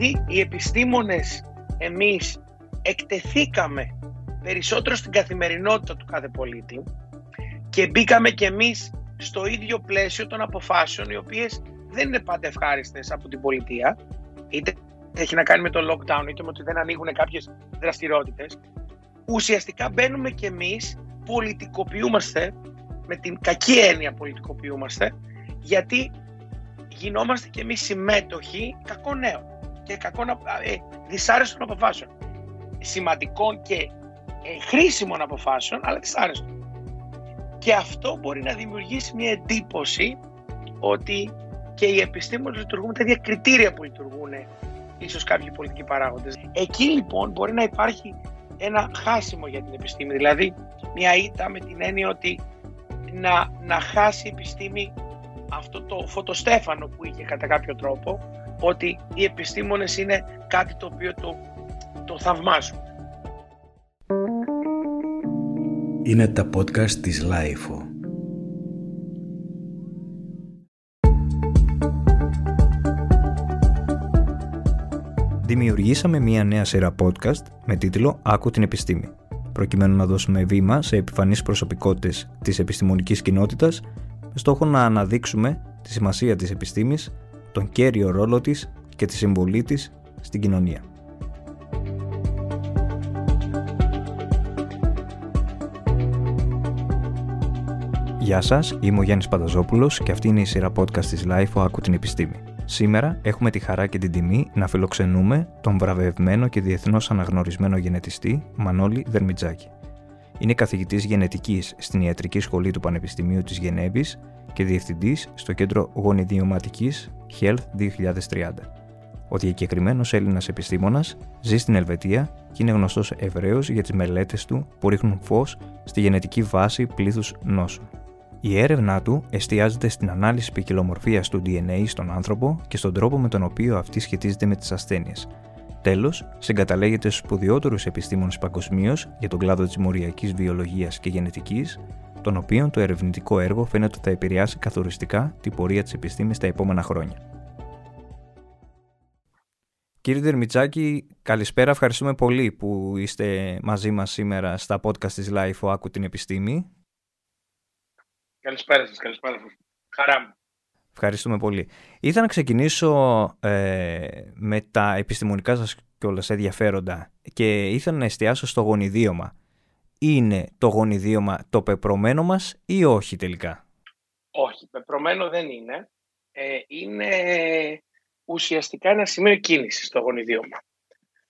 επειδή οι επιστήμονες εμείς εκτεθήκαμε περισσότερο στην καθημερινότητα του κάθε πολίτη και μπήκαμε κι εμείς στο ίδιο πλαίσιο των αποφάσεων οι οποίες δεν είναι πάντα ευχάριστες από την πολιτεία είτε έχει να κάνει με το lockdown είτε με ότι δεν ανοίγουν κάποιες δραστηριότητες. Ουσιαστικά μπαίνουμε κι εμείς πολιτικοποιούμαστε με την κακή έννοια πολιτικοποιούμαστε γιατί γινόμαστε κι εμείς συμμέτοχοι κακό νέο και κακών, ε, δυσάρεστων αποφάσεων. Σημαντικών και ε, χρήσιμων αποφάσεων αλλά δυσάρεστων και αυτό μπορεί να δημιουργήσει μια εντύπωση ότι και οι επιστήμονες λειτουργούν τα ίδια κριτήρια που λειτουργούν ίσως κάποιοι πολιτικοί παράγοντες. Εκεί λοιπόν μπορεί να υπάρχει ένα χάσιμο για την επιστήμη, δηλαδή μια ήττα με την έννοια ότι να, να χάσει η επιστήμη αυτό το φωτοστέφανο που είχε κατά κάποιο τρόπο, ότι οι επιστήμονες είναι κάτι το οποίο το, το θαυμάζουν. Είναι τα podcast της Lifeo. Δημιουργήσαμε μία νέα σειρά podcast με τίτλο «Άκου την επιστήμη» προκειμένου να δώσουμε βήμα σε επιφανείς προσωπικότητες της επιστημονικής κοινότητας με στόχο να αναδείξουμε τη σημασία της επιστήμης, τον κέριο ρόλο της και τη συμβολή της στην κοινωνία. Γεια σας, είμαι ο Γιάννης Πανταζόπουλος και αυτή είναι η σειρά podcast της Life «Άκου την επιστήμη». Σήμερα έχουμε τη χαρά και την τιμή να φιλοξενούμε τον βραβευμένο και διεθνώς αναγνωρισμένο γενετιστή Μανώλη Δερμιτζάκη. Είναι καθηγητής γενετικής στην Ιατρική Σχολή του Πανεπιστημίου της Γενέβης και διευθυντής στο Κέντρο Γονιδιωματικής Health 2030. Ο διακεκριμένος Έλληνας επιστήμονας ζει στην Ελβετία και είναι γνωστός ευρέω για τις μελέτες του που ρίχνουν φως στη γενετική βάση πλήθους νόσων. Η έρευνά του εστιάζεται στην ανάλυση ποικιλομορφίας του DNA στον άνθρωπο και στον τρόπο με τον οποίο αυτή σχετίζεται με τις ασθένειες. Τέλος, συγκαταλέγεται στου σπουδαιότερου επιστήμονες παγκοσμίως για τον κλάδο της μοριακής βιολογίας και γενετικής, τον οποίον το ερευνητικό έργο φαίνεται ότι θα επηρεάσει καθοριστικά την πορεία της επιστήμης τα επόμενα χρόνια. Κύριε Δερμιτσάκη, καλησπέρα. Ευχαριστούμε πολύ που είστε μαζί μας σήμερα στα podcast της Life «Άκου την επιστήμη». Καλησπέρα σας, καλησπέρα σας. Χαρά μου. Ευχαριστούμε πολύ. Ήθελα να ξεκινήσω ε, με τα επιστημονικά σας κιόλας ενδιαφέροντα και ήθελα να εστιάσω στο γονιδίωμα. Είναι το γονιδίωμα το πεπρωμένο μας ή όχι τελικά; Όχι, πεπρωμένο δεν είναι. Ε, είναι ουσιαστικά ένα σημείο κίνησης το γονιδίωμα.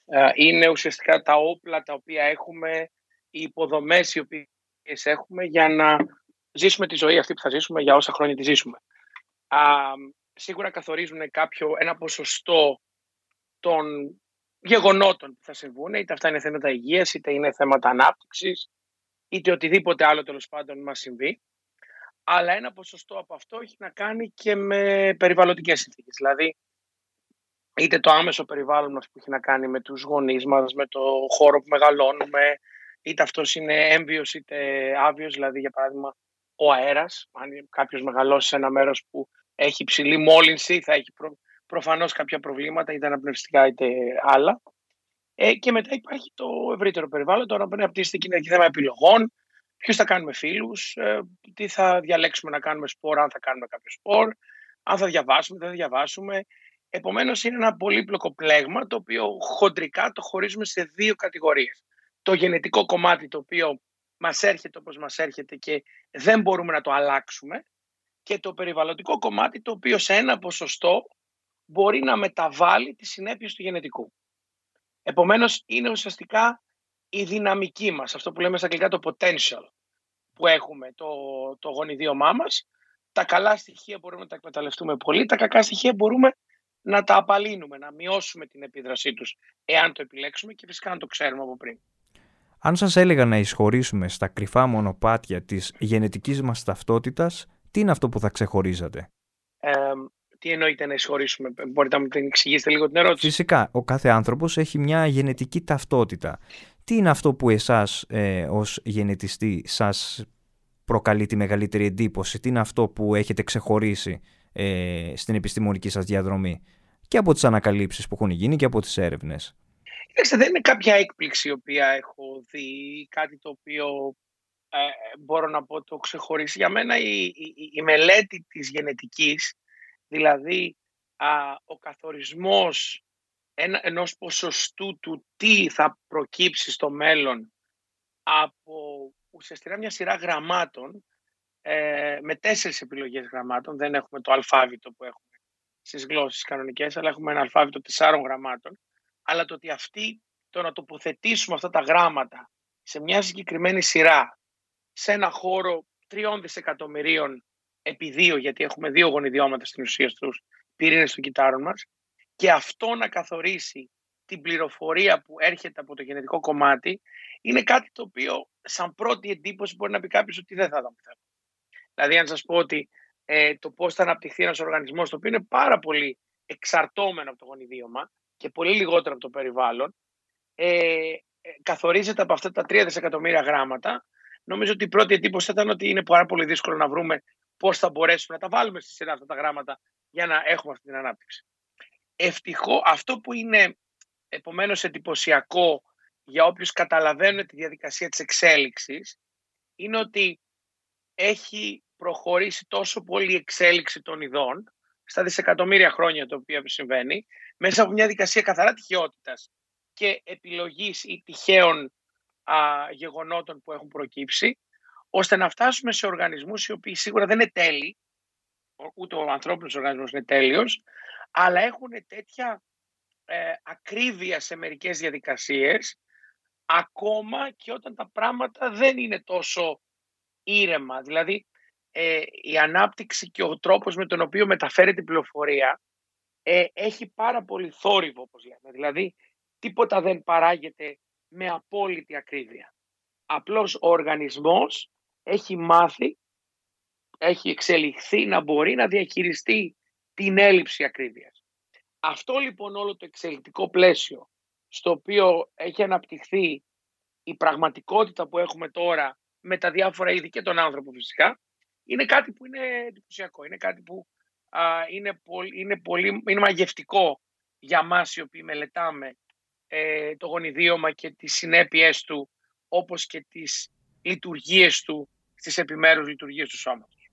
Ε, είναι ουσιαστικά τα όπλα τα οποία έχουμε, οι υποδομές οι οποίες έχουμε για να ζήσουμε τη ζωή αυτή που θα ζήσουμε για όσα χρόνια τη ζήσουμε. Α, σίγουρα καθορίζουν κάποιο, ένα ποσοστό των γεγονότων που θα συμβούν, είτε αυτά είναι θέματα υγείας, είτε είναι θέματα ανάπτυξης, είτε οτιδήποτε άλλο τέλος πάντων μας συμβεί. Αλλά ένα ποσοστό από αυτό έχει να κάνει και με περιβαλλοντικές συνθήκες. Δηλαδή, είτε το άμεσο περιβάλλον μας που έχει να κάνει με τους γονείς μας, με το χώρο που μεγαλώνουμε, είτε αυτός είναι έμβιος είτε άβιος, δηλαδή για παράδειγμα ο αέρας. Αν κάποιος μεγαλώσει σε ένα μέρος που έχει υψηλή μόλυνση θα έχει προ, προφανώς κάποια προβλήματα είτε αναπνευστικά είτε άλλα. Ε, και μετά υπάρχει το ευρύτερο περιβάλλον, τώρα που είναι και θέμα επιλογών, ποιους θα κάνουμε φίλους, ε, τι θα διαλέξουμε να κάνουμε σπορ, αν θα κάνουμε κάποιο σπορ, αν θα διαβάσουμε, δεν θα διαβάσουμε. Επομένως, είναι ένα πολύπλοκο πλέγμα το οποίο χοντρικά το χωρίζουμε σε δύο κατηγορίες. Το γενετικό κομμάτι το οποίο μας έρχεται όπως μας έρχεται και δεν μπορούμε να το αλλάξουμε και το περιβαλλοντικό κομμάτι το οποίο σε ένα ποσοστό μπορεί να μεταβάλει τις συνέπειες του γενετικού. Επομένως είναι ουσιαστικά η δυναμική μας, αυτό που λέμε στα αγγλικά το potential που έχουμε, το, το γονιδίωμά μας. Τα καλά στοιχεία μπορούμε να τα εκμεταλλευτούμε πολύ, τα κακά στοιχεία μπορούμε να τα απαλύνουμε, να μειώσουμε την επίδρασή τους, εάν το επιλέξουμε και φυσικά να το ξέρουμε από πριν. Αν σας έλεγα να εισχωρήσουμε στα κρυφά μονοπάτια της γενετικής μας ταυτότητας, τι είναι αυτό που θα ξεχωρίζατε; Ε, τι εννοείται να εισχωρήσουμε, μπορείτε να μου την εξηγήσετε λίγο την ερώτηση. Φυσικά, ο κάθε άνθρωπος έχει μια γενετική ταυτότητα. Τι είναι αυτό που εσάς ε, ως γενετιστή σας προκαλεί τη μεγαλύτερη εντύπωση, τι είναι αυτό που έχετε ξεχωρίσει; Ε, στην επιστημονική σας διαδρομή. και από τις ανακαλύψεις που έχουν γίνει και από τις έρευνες. Κοιτάξτε, δεν είναι κάποια έκπληξη η οποία έχω δει, κάτι το οποίο ε, μπορώ να πω το ξεχωρίσει. Για μένα η, η, μελέτη της γενετικής, δηλαδή ο καθορισμός ένα, ενός ποσοστού του τι θα προκύψει στο μέλλον από ουσιαστικά μια σειρά γραμμάτων ε, με τέσσερις επιλογές γραμμάτων. Δεν έχουμε το αλφάβητο που έχουμε στις γλώσσες κανονικές, αλλά έχουμε ένα αλφάβητο τεσσάρων γραμμάτων. Αλλά το ότι αυτοί, το να τοποθετήσουμε αυτά τα γράμματα σε μια συγκεκριμένη σειρά, σε ένα χώρο τριών δισεκατομμυρίων επί δύο, γιατί έχουμε δύο γονιδιώματα στην ουσία στους πυρήνες των κυτάρων μας, και αυτό να καθορίσει την πληροφορία που έρχεται από το γενετικό κομμάτι, είναι κάτι το οποίο σαν πρώτη εντύπωση μπορεί να πει κάποιος ότι δεν θα ήταν πιθανό. Δηλαδή, αν σας πω ότι ε, το πώς θα αναπτυχθεί ένας οργανισμός, το οποίο είναι πάρα πολύ εξαρτώμενο από το γονιδίωμα και πολύ λιγότερο από το περιβάλλον, ε, ε, καθορίζεται από αυτά τα 3 δισεκατομμύρια γράμματα. Νομίζω ότι η πρώτη εντύπωση ήταν ότι είναι πάρα πολύ δύσκολο να βρούμε πώς θα μπορέσουμε να τα βάλουμε στη σειρά αυτά τα γράμματα για να έχουμε αυτή την ανάπτυξη. Ευτυχώ, αυτό που είναι επομένως εντυπωσιακό για όποιους καταλαβαίνουν τη διαδικασία της εξέλιξης είναι ότι έχει προχωρήσει τόσο πολύ η εξέλιξη των ειδών στα δισεκατομμύρια χρόνια το οποίο συμβαίνει μέσα από μια δικασία καθαρά τυχαιότητας και επιλογής ή τυχαίων α, γεγονότων που έχουν προκύψει ώστε να φτάσουμε σε οργανισμούς οι οποίοι σίγουρα δεν είναι τέλειοι ούτε ο ανθρώπινος οργανισμός είναι τέλειος αλλά έχουν τέτοια ε, ακρίβεια σε μερικές διαδικασίες ακόμα και όταν τα πράγματα δεν είναι τόσο ήρεμα. Δηλαδή, ε, η ανάπτυξη και ο τρόπος με τον οποίο μεταφέρεται η πληροφορία ε, έχει πάρα πολύ θόρυβο, όπως λέμε. Δηλαδή, τίποτα δεν παράγεται με απόλυτη ακρίβεια. Απλώς ο οργανισμός έχει μάθει, έχει εξελιχθεί να μπορεί να διαχειριστεί την έλλειψη ακρίβειας. Αυτό λοιπόν όλο το εξελικτικό πλαίσιο στο οποίο έχει αναπτυχθεί η πραγματικότητα που έχουμε τώρα με τα διάφορα είδη και τον άνθρωπο φυσικά, είναι κάτι που είναι εντυπωσιακό. Είναι κάτι που είναι, πολύ, είναι, πολύ, είναι μαγευτικό για μας οι οποίοι μελετάμε ε, το γονιδίωμα και τις συνέπειες του όπως και τις λειτουργίες του στις επιμέρους λειτουργίες του σώματος.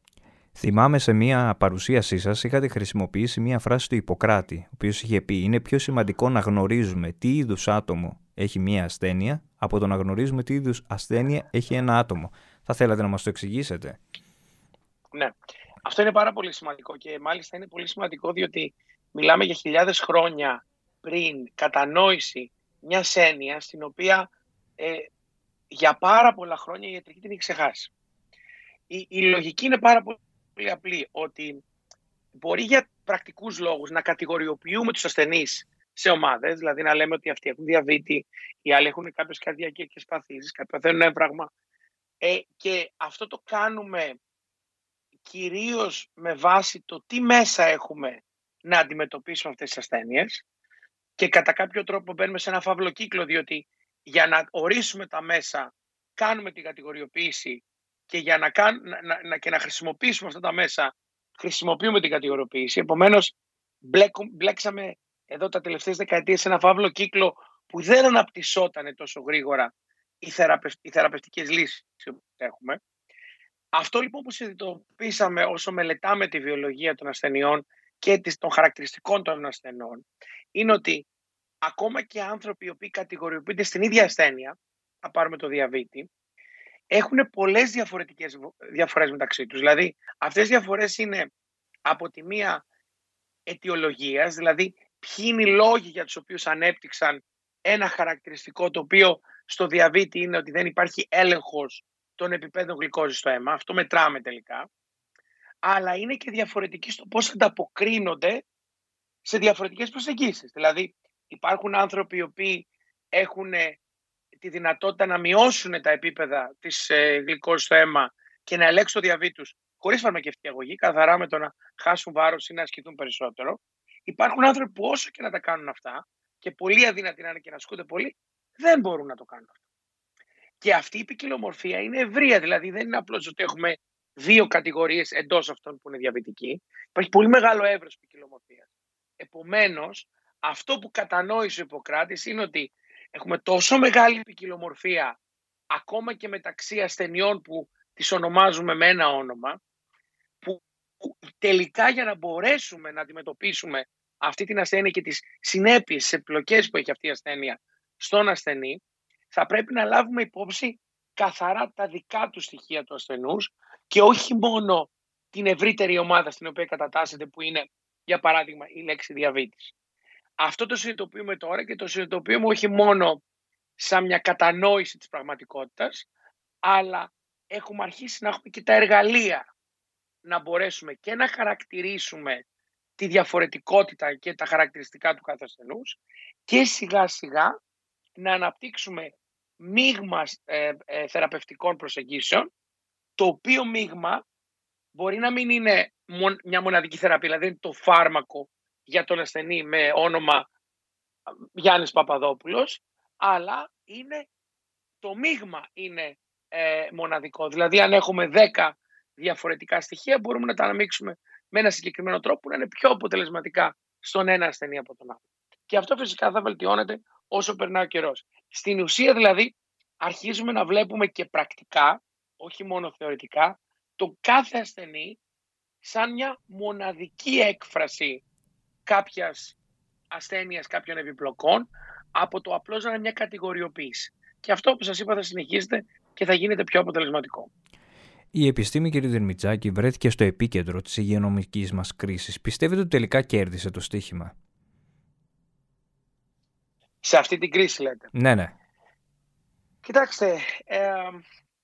Θυμάμαι σε μια παρουσίασή σας είχατε χρησιμοποιήσει μια φράση του Ιπποκράτη, ο οποίος είχε πει: Είναι πιο σημαντικό να γνωρίζουμε τι είδους άτομο έχει μια ασθένεια από το να γνωρίζουμε τι είδους ασθένεια έχει ένα άτομο. Θα θέλατε να μας το εξηγήσετε; Ναι. Αυτό είναι πάρα πολύ σημαντικό και μάλιστα είναι πολύ σημαντικό διότι μιλάμε για χιλιάδες χρόνια πριν κατανόηση μιας έννοιας στην οποία ε, για πάρα πολλά χρόνια η ιατρική την έχει ξεχάσει. Η, η λογική είναι πάρα πολύ πολύ απλή, ότι μπορεί για πρακτικούς λόγους να κατηγοριοποιούμε τους ασθενείς σε ομάδες, δηλαδή να λέμε ότι αυτοί έχουν διαβήτη, οι άλλοι έχουν κάποιες καρδιακές παθήσεις, κάποιοι παθαίνουν έμφραγμα. Ε, και αυτό το κάνουμε κυρίως με βάση το τι μέσα έχουμε να αντιμετωπίσουμε αυτές τις ασθένειες και κατά κάποιο τρόπο μπαίνουμε σε ένα φαύλο κύκλο, διότι για να ορίσουμε τα μέσα κάνουμε την κατηγοριοποίηση και για να, κάν, να, να, και να χρησιμοποιήσουμε αυτά τα μέσα χρησιμοποιούμε την κατηγοριοποίηση. Επομένως μπλέξαμε εδώ τα τελευταίες δεκαετίες σε ένα φαύλο κύκλο που δεν αναπτυσσόταν τόσο γρήγορα οι, θεραπευ, οι θεραπευτικές λύσεις που έχουμε. Αυτό λοιπόν που συνειδητοποίησαμε όσο μελετάμε τη βιολογία των ασθενειών και των χαρακτηριστικών των ασθενών είναι ότι ακόμα και άνθρωποι οι οποίοι κατηγοριοποιούνται στην ίδια ασθένεια, θα πάρουμε το διαβήτη, έχουν πολλές διαφορετικές διαφορές μεταξύ τους. Δηλαδή, αυτές οι διαφορές είναι από τη μία αιτιολογίας, δηλαδή ποιοι είναι οι λόγοι για τους οποίους ανέπτυξαν ένα χαρακτηριστικό το οποίο στο διαβήτη είναι ότι δεν υπάρχει έλεγχος των επιπέδων γλυκόζης στο αίμα. Αυτό μετράμε τελικά. Αλλά είναι και διαφορετικοί στο πώς ανταποκρίνονται σε διαφορετικές προσεγγίσεις. Δηλαδή υπάρχουν άνθρωποι οι οποίοι έχουν τη δυνατότητα να μειώσουν τα επίπεδα της ε, γλυκόζης στο αίμα και να ελέγξουν το διαβήτη τους χωρίς φαρμακευτική αγωγή, καθαρά με το να χάσουν βάρος ή να ασκηθούν περισσότερο. Υπάρχουν άνθρωποι που όσο και να τα κάνουν αυτά και πολύ αδύνατοι να είναι και να ασκούνται πολύ, δεν μπορούν να το κάνουν αυτό. Και αυτή η ποικιλομορφία είναι ευρεία, δηλαδή δεν είναι απλώς ότι έχουμε δύο κατηγορίες εντός αυτών που είναι διαβητικοί. Υπάρχει πολύ μεγάλο εύρος ποικιλομορφίας. Επομένως, αυτό που κατανόησε ο Ιπποκράτης είναι ότι έχουμε τόσο μεγάλη ποικιλομορφία ακόμα και μεταξύ ασθενειών που τις ονομάζουμε με ένα όνομα, που τελικά για να μπορέσουμε να αντιμετωπίσουμε αυτή την ασθένεια και τις συνέπειες, τις επιλογές που έχει αυτή η ασθένεια στον ασθενή, θα πρέπει να λάβουμε υπόψη καθαρά τα δικά τους στοιχεία του ασθενούς και όχι μόνο την ευρύτερη ομάδα στην οποία κατατάσσεται που είναι, για παράδειγμα, η λέξη διαβήτης. Αυτό το συνειδητοποιούμε τώρα και το συνειδητοποιούμε όχι μόνο σαν μια κατανόηση της πραγματικότητας, αλλά έχουμε αρχίσει να έχουμε και τα εργαλεία να μπορέσουμε και να χαρακτηρίσουμε τη διαφορετικότητα και τα χαρακτηριστικά του κάθε ασθενούς και σιγά σιγά να αναπτύξουμε μείγμα ε, ε, θεραπευτικών προσεγγίσεων, το οποίο μείγμα μπορεί να μην είναι μια μοναδική θεραπεία, δηλαδή είναι το φάρμακο για τον ασθενή με όνομα Γιάννης Παπαδόπουλος, αλλά είναι το μείγμα είναι ε, μοναδικό. Δηλαδή αν έχουμε 10 διαφορετικά στοιχεία μπορούμε να τα αναμίξουμε με ένα συγκεκριμένο τρόπο που να είναι πιο αποτελεσματικά στον ένα ασθενή από τον άλλο. Και αυτό φυσικά θα βελτιώνεται όσο περνάει ο καιρός. Στην ουσία δηλαδή αρχίζουμε να βλέπουμε και πρακτικά, όχι μόνο θεωρητικά, το κάθε ασθενή σαν μια μοναδική έκφραση κάποιας ασθένειας, κάποιων επιπλοκών, από το απλώς να είναι μια κατηγοριοποίηση. Και αυτό που σας είπα θα συνεχίζεται και θα γίνεται πιο αποτελεσματικό. Η επιστήμη, κ. Δερμιτζάκη, βρέθηκε στο επίκεντρο της υγειονομικής μας κρίσης. Πιστεύετε ότι τελικά κέρδισε το στοίχημα; Σε αυτή την κρίση λέτε. Ναι, ναι. Κοιτάξτε, ε,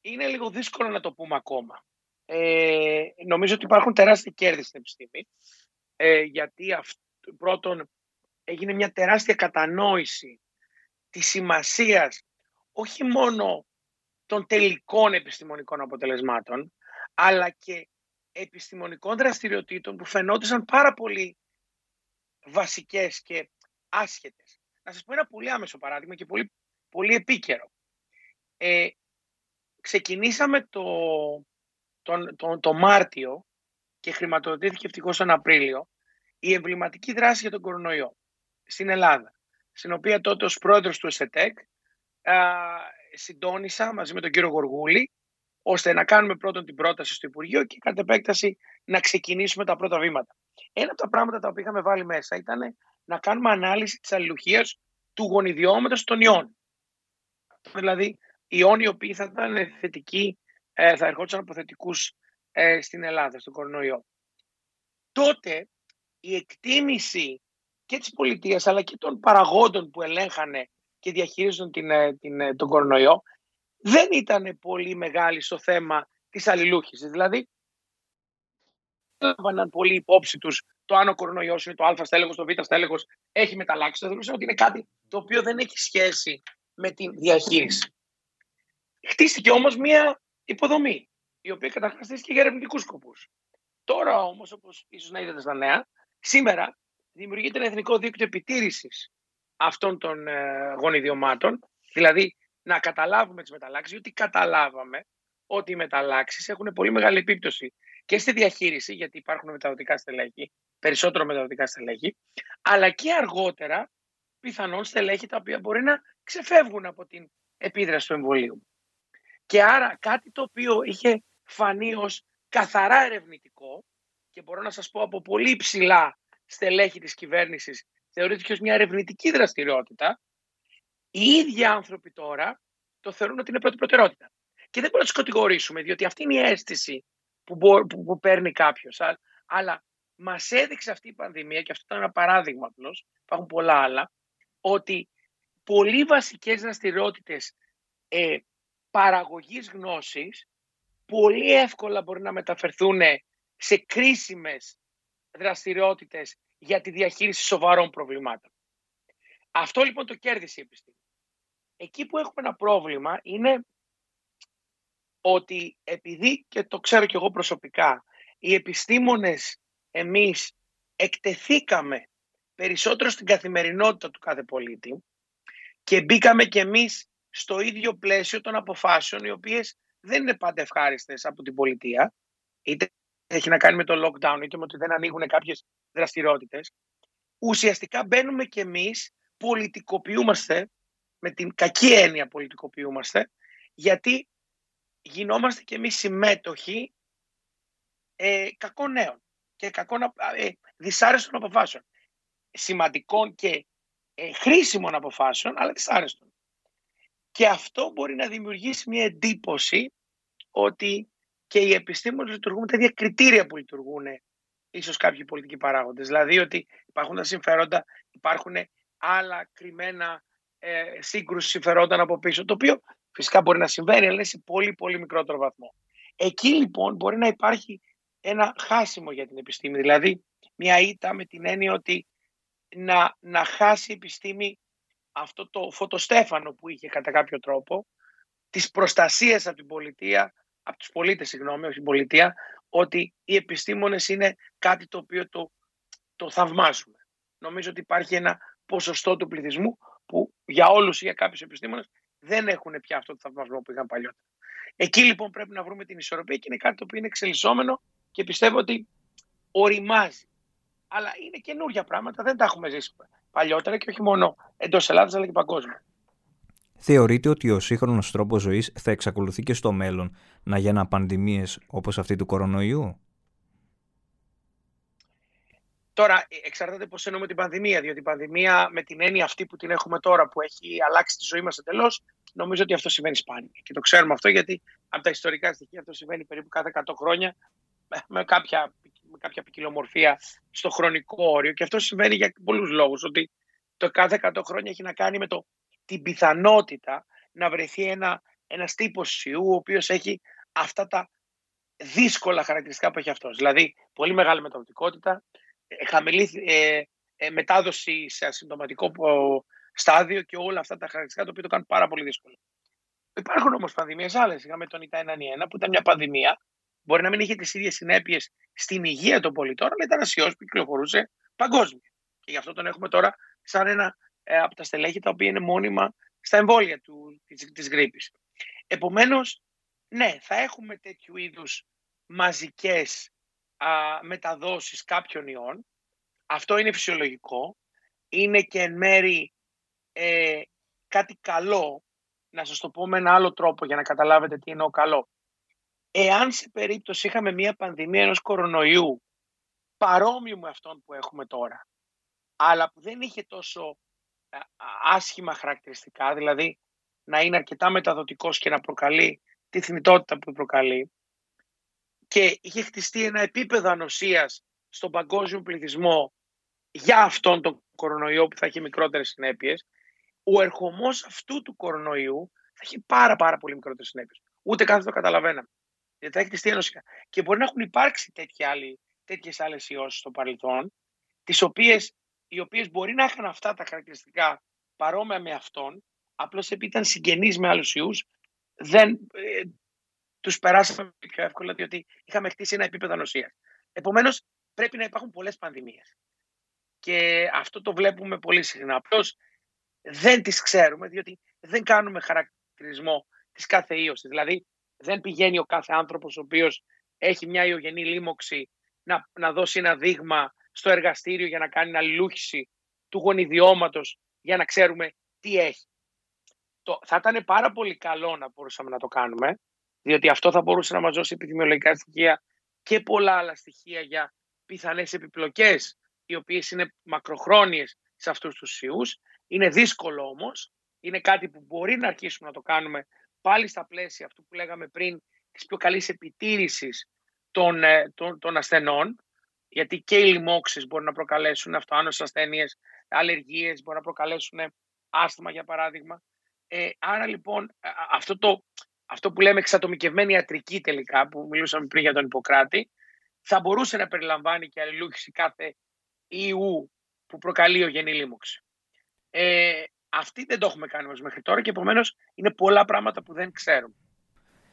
είναι λίγο δύσκολο να το πούμε ακόμα. Ε, νομίζω ότι υπάρχουν τεράστια κέρδη στην επιστήμη, ε, γιατί αυτό, πρώτον έγινε μια τεράστια κατανόηση της σημασίας όχι μόνο των τελικών επιστημονικών αποτελεσμάτων, αλλά και επιστημονικών δραστηριοτήτων που φαινόντουσαν πάρα πολύ βασικές και άσχετες. Να σας πω ένα πολύ άμεσο παράδειγμα και πολύ, πολύ επίκαιρο. Ε, ξεκινήσαμε το, τον, τον, το Μάρτιο και χρηματοδοτήθηκε ευτυχώς τον Απρίλιο η εμβληματική δράση για τον κορονοϊό στην Ελλάδα, στην οποία τότε ως πρόεδρος του ΕΣΕΤΕΚ συντόνισα μαζί με τον κύριο Γοργούλη ώστε να κάνουμε πρώτον την πρόταση στο Υπουργείο και κατά επέκταση να ξεκινήσουμε τα πρώτα βήματα. Ένα από τα πράγματα τα οποία είχαμε βάλει μέσα ήταν να κάνουμε ανάλυση της αλληλουχίας του γονιδιώματος των ιών. Δηλαδή, ιών οι οποίοι θα ήταν θετικοί, ε, θα ερχόντουσαν από θετικούς ε, στην Ελλάδα, στον κορονοϊό. Τότε η εκτίμηση και της πολιτείας αλλά και των παραγόντων που ελέγχανε και διαχειρίζονταν την, ε, την, ε, τον κορονοϊό δεν ήταν πολύ μεγάλη στο θέμα της αλληλούχησης. Δηλαδή, έβαλαν πολύ υπόψη τους το αν ο κορονοϊός είναι το α στέλεχος, το β στέλεχος, έχει μεταλλάξει. Θα θεωρούσαν ότι είναι κάτι το οποίο δεν έχει σχέση με τη διαχείριση. Χτίστηκε όμως μία υποδομή, η οποία καταχρηστήθηκε για ερευνητικούς σκοπούς. Τώρα όμως, όπως ίσως να είδατε στα νέα, σήμερα δημιουργείται ένα εθνικό δίκτυο επιτήρησης αυτών των ε, γονιδιωμάτων, δηλαδή να καταλάβουμε τις μεταλλάξεις, γιατί καταλάβαμε ότι οι μεταλλάξεις έχουν πολύ μεγάλη επίπτωση και στη διαχείριση, γιατί υπάρχουν μεταδοτικά στελέχη, περισσότερο μεταδοτικά στελέχη, αλλά και αργότερα πιθανόν στελέχη τα οποία μπορεί να ξεφεύγουν από την επίδραση του εμβολίου. Και άρα κάτι το οποίο είχε φανεί ως καθαρά ερευνητικό και μπορώ να σας πω από πολύ ψηλά στελέχη της κυβέρνησης θεωρείται ως μια ερευνητική δραστηριότητα, οι ίδιοι άνθρωποι τώρα το θεωρούν ότι είναι πρώτη προτεραιότητα. Και δεν μπορούμε να τους κατηγορήσουμε, διότι αυτή είναι η αίσθηση που, που, που παίρνει κάποιος. Αλλά μας έδειξε αυτή η πανδημία, και αυτό ήταν ένα παράδειγμα απλώς, υπάρχουν πολλά άλλα, ότι πολύ βασικές δραστηριότητες ε, παραγωγής γνώσης πολύ εύκολα μπορεί να μεταφερθούν σε κρίσιμες δραστηριότητες για τη διαχείριση σοβαρών προβλημάτων. Αυτό λοιπόν το κέρδισε η επιστήμη. Εκεί που έχουμε ένα πρόβλημα είναι ότι επειδή, και το ξέρω και εγώ προσωπικά, οι επιστήμονες εμείς εκτεθήκαμε περισσότερο στην καθημερινότητα του κάθε πολίτη και μπήκαμε και εμείς στο ίδιο πλαίσιο των αποφάσεων οι οποίες δεν είναι πάντα ευχάριστες από την πολιτεία είτε έχει να κάνει με το lockdown είτε με ότι δεν ανοίγουν κάποιες δραστηριότητες. Ουσιαστικά μπαίνουμε κι εμείς, πολιτικοποιούμαστε, με την κακή έννοια πολιτικοποιούμαστε, γιατί γινόμαστε κι εμείς συμμέτοχοι ε, κακών νέων και κακών ε, δυσάρεστων αποφάσεων. Σημαντικών και ε, χρήσιμων αποφάσεων, αλλά δυσάρεστων. Και αυτό μπορεί να δημιουργήσει μια εντύπωση ότι και οι επιστήμονες λειτουργούν με τα ίδια κριτήρια που λειτουργούν ίσως κάποιοι πολιτικοί παράγοντες. Δηλαδή ότι υπάρχουν τα συμφέροντα, υπάρχουν άλλα κρυμμένα ε, σύγκρουση συμφερόταν από πίσω, το οποίο φυσικά μπορεί να συμβαίνει, αλλά σε πολύ πολύ μικρότερο βαθμό. Εκεί λοιπόν μπορεί να υπάρχει ένα χάσιμο για την επιστήμη, δηλαδή μια ήττα με την έννοια ότι να, να χάσει η επιστήμη αυτό το φωτοστέφανο που είχε κατά κάποιο τρόπο, της προστασίας από την πολιτεία, από τους πολίτες, συγγνώμη, όχι την πολιτεία, ότι οι επιστήμονες είναι κάτι το οποίο το, το θαυμάζουμε. Νομίζω ότι υπάρχει ένα ποσοστό του πληθυσμού που για όλους ή για κάποιους επιστήμονες δεν έχουν πια αυτό το θαυμασμό που είχαν παλιότερα. Εκεί λοιπόν πρέπει να βρούμε την ισορροπία και είναι κάτι το οποίο είναι εξελισσόμενο και πιστεύω ότι οριμάζει. Αλλά είναι καινούργια πράγματα, δεν τα έχουμε ζήσει παλιότερα και όχι μόνο εντός Ελλάδας αλλά και παγκόσμια. Θεωρείτε ότι ο σύγχρονος τρόπος ζωής θα εξακολουθεί και στο μέλλον να γεννά πανδημίες όπως αυτή του κορονοϊού; Τώρα, εξαρτάται πώς εννοούμε την πανδημία, διότι η πανδημία με την έννοια αυτή που την έχουμε τώρα, που έχει αλλάξει τη ζωή μας εντελώς, νομίζω ότι αυτό συμβαίνει σπάνια. Και το ξέρουμε αυτό γιατί από τα ιστορικά στοιχεία αυτό συμβαίνει περίπου κάθε 100 χρόνια με κάποια, με κάποια ποικιλομορφία στο χρονικό όριο. Και αυτό συμβαίνει για πολλούς λόγους. Ότι το κάθε 100 χρόνια έχει να κάνει με το, την πιθανότητα να βρεθεί ένα ένας τύπος ιού ο οποίος έχει αυτά τα δύσκολα χαρακτηριστικά που έχει αυτός. Δηλαδή, πολύ μεγάλη μεταδοτικότητα, ε, χαμηλή ε, ε, μετάδοση σε ασυμπτωματικό στάδιο και όλα αυτά τα χαρακτηριστικά το οποίο το κάνουν πάρα πολύ δύσκολο. Υπάρχουν όμως πανδημίες άλλες. Είχαμε τον ΙΤΑ 1 που ήταν μια πανδημία. Μπορεί να μην είχε τις ίδιες συνέπειες στην υγεία των πολιτών, αλλά ήταν ένα που κυκλοφορούσε παγκόσμια. Και γι' αυτό τον έχουμε τώρα σαν ένα ε, από τα στελέχη τα οποία είναι μόνιμα στα εμβόλια του, της, της γρήπης. Επομένως, ναι, θα έχουμε τέτοιου είδους μαζικές α, μεταδόσεις κάποιων ιών. Αυτό είναι φυσιολογικό. Είναι και εν μέρη ε, κάτι καλό, να σας το πω με ένα άλλο τρόπο για να καταλάβετε τι εννοώ καλό. Εάν σε περίπτωση είχαμε μια πανδημία ενός κορονοϊού παρόμοιου με αυτόν που έχουμε τώρα, αλλά που δεν είχε τόσο άσχημα χαρακτηριστικά, δηλαδή να είναι αρκετά μεταδοτικός και να προκαλεί τη θνητότητα που προκαλεί και είχε χτιστεί ένα επίπεδο ανοσίας στον παγκόσμιο πληθυσμό για αυτόν τον κορονοϊό που θα έχει μικρότερες συνέπειες, ο ερχομός αυτού του κορονοϊού θα έχει πάρα πάρα πολύ μικρότερες συνέπειες. Ούτε καν δεν το καταλαβαίναμε. Γιατί θα έχει χτιστεί ανοσία. Και μπορεί να έχουν υπάρξει τέτοιες άλλες ιώσεις στο παρελθόν, τις οποίες οι οποίες μπορεί να είχαν αυτά τα χαρακτηριστικά παρόμοια με αυτόν, απλώς επειδή ήταν συγγενείς με άλλους ιούς, δεν ε, τους περάσαμε πιο εύκολα, διότι είχαμε χτίσει ένα επίπεδο νοσίας. Επομένως, πρέπει να υπάρχουν πολλές πανδημίες. Και αυτό το βλέπουμε πολύ συχνά. Απλώς δεν τις ξέρουμε, διότι δεν κάνουμε χαρακτηρισμό της κάθε ίωσης. Δηλαδή, δεν πηγαίνει ο κάθε άνθρωπος ο οποίος έχει μια ιογενή λίμωξη να, να δώσει ένα δείγμα στο εργαστήριο για να κάνει αλληλούχηση του γονιδιώματος για να ξέρουμε τι έχει. Το, θα ήταν πάρα πολύ καλό να μπορούσαμε να το κάνουμε, διότι αυτό θα μπορούσε να μας δώσει επιδημιολογικά στοιχεία και πολλά άλλα στοιχεία για πιθανές επιπλοκές, οι οποίες είναι μακροχρόνιες σε αυτούς τους ιούς. Είναι δύσκολο όμως, είναι κάτι που μπορεί να αρχίσουμε να το κάνουμε πάλι στα πλαίσια αυτού που λέγαμε πριν, της πιο καλής επιτήρησης των, ε, των, των ασθενών, γιατί και οι λοιμώξεις μπορούν να προκαλέσουν αυτοάνωσες ασθένειες, αλλεργίες, μπορούν να προκαλέσουν άσθημα για παράδειγμα. Ε, άρα λοιπόν αυτό, το, αυτό που λέμε εξατομικευμένη ιατρική τελικά, που μιλούσαμε πριν για τον Ιπποκράτη, θα μπορούσε να περιλαμβάνει και αλληλούχηση κάθε ιού που προκαλεί ο γενή λίμωξη. Ε, αυτή δεν το έχουμε κάνει όμως μέχρι τώρα και επομένως είναι πολλά πράγματα που δεν ξέρουμε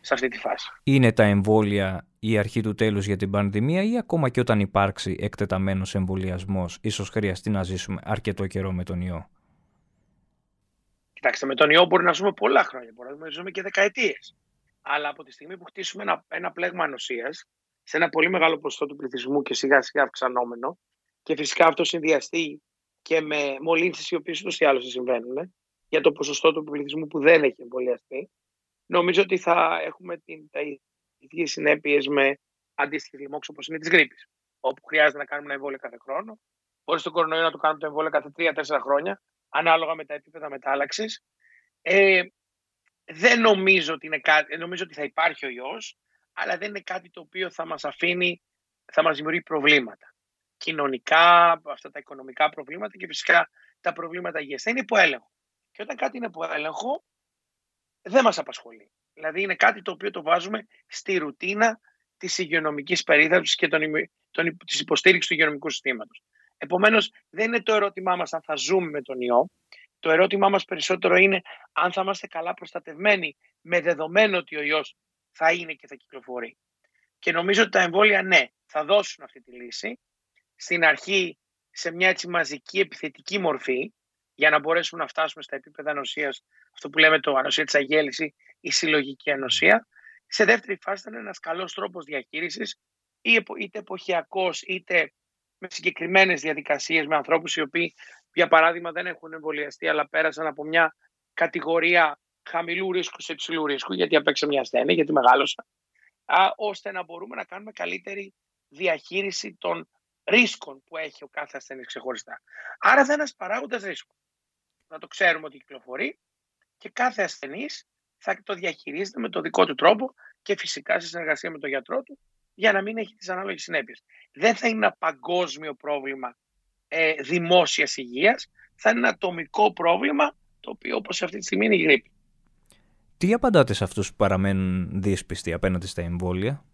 σε αυτή τη φάση. Είναι τα εμβόλια η αρχή του τέλους για την πανδημία ή ακόμα και όταν υπάρξει εκτεταμένος εμβολιασμός, ίσως χρειαστεί να ζήσουμε αρκετό καιρό με τον ιό; Κοιτάξτε, με τον ιό μπορεί να ζούμε πολλά χρόνια, μπορεί να ζούμε και δεκαετίες. Αλλά από τη στιγμή που χτίσουμε ένα, ένα πλέγμα ανοσίας, σε ένα πολύ μεγάλο ποσοστό του πληθυσμού και σιγά σιγά αυξανόμενο, και φυσικά αυτό συνδυαστεί και με μολύνσεις οι οποίες ούτως ή άλλως συμβαίνουν για το ποσοστό του πληθυσμού που δεν έχει εμβολιαστεί, νομίζω ότι θα έχουμε την, τα ίδιες συνέπειες με αντίστοιχε λοιμώξει όπως είναι της γρήπης. Όπου χρειάζεται να κάνουμε ένα εμβόλιο κάθε χρόνο. Μπορεί στον κορονοϊό να το κάνουμε το εμβόλιο κάθε 3-4 χρόνια, ανάλογα με τα επίπεδα μετάλλαξης. Ε, δεν νομίζω ότι, είναι κάτι, νομίζω ότι θα υπάρχει ο ιός, αλλά δεν είναι κάτι το οποίο θα μας αφήνει, θα μας δημιουργεί προβλήματα. Κοινωνικά, αυτά τα οικονομικά προβλήματα και φυσικά τα προβλήματα υγείας. Θα είναι υπό έλεγχο. Και όταν κάτι είναι υπό έλεγχο, δεν μας απασχολεί. Δηλαδή είναι κάτι το οποίο το βάζουμε στη ρουτίνα της υγειονομικής περίθαλψης και των, των, της υποστήριξης του υγειονομικού συστήματος. Επομένως, δεν είναι το ερώτημά μας αν θα ζούμε με τον ιό, το ερώτημά μας περισσότερο είναι αν θα είμαστε καλά προστατευμένοι με δεδομένο ότι ο ιός θα είναι και θα κυκλοφορεί. Και νομίζω ότι τα εμβόλια ναι, θα δώσουν αυτή τη λύση. Στην αρχή σε μια έτσι μαζική επιθετική μορφή για να μπορέσουμε να φτάσουμε στα επίπεδα ανοσίας, αυτό που λέμε το ανοσία της αγέληση ή συλλογική ανοσία. Σε δεύτερη φάση ήταν ένας καλός τρόπος διαχείρισης είτε εποχιακός είτε με συγκεκριμένες διαδικασίες με ανθρώπους οι οποίοι για παράδειγμα δεν έχουν εμβολιαστεί αλλά πέρασαν από μια κατηγορία χαμηλού ρίσκου σε υψηλού ρίσκου γιατί απέξα μια ασθένεια, γιατί μεγάλωσα α, ώστε να μπορούμε να κάνουμε καλύτερη διαχείριση των ρίσκων που έχει ο κάθε ασθενής ξεχωριστά. Άρα δεν ένας παράγοντας ρίσκου. Να το ξέρουμε ότι κυκλοφορεί και κάθε ασθενής θα το διαχειρίζεται με το δικό του τρόπο και φυσικά σε συνεργασία με τον γιατρό του για να μην έχει τις ανάλογες συνέπειες. Δεν θα είναι ένα παγκόσμιο πρόβλημα ε, δημόσιας υγείας, θα είναι ένα ατομικό πρόβλημα το οποίο όπως αυτή τη στιγμή είναι η γρήπη. Τι απαντάτε σε αυτούς που παραμένουν δύσπιστοι απέναντι στα εμβόλια;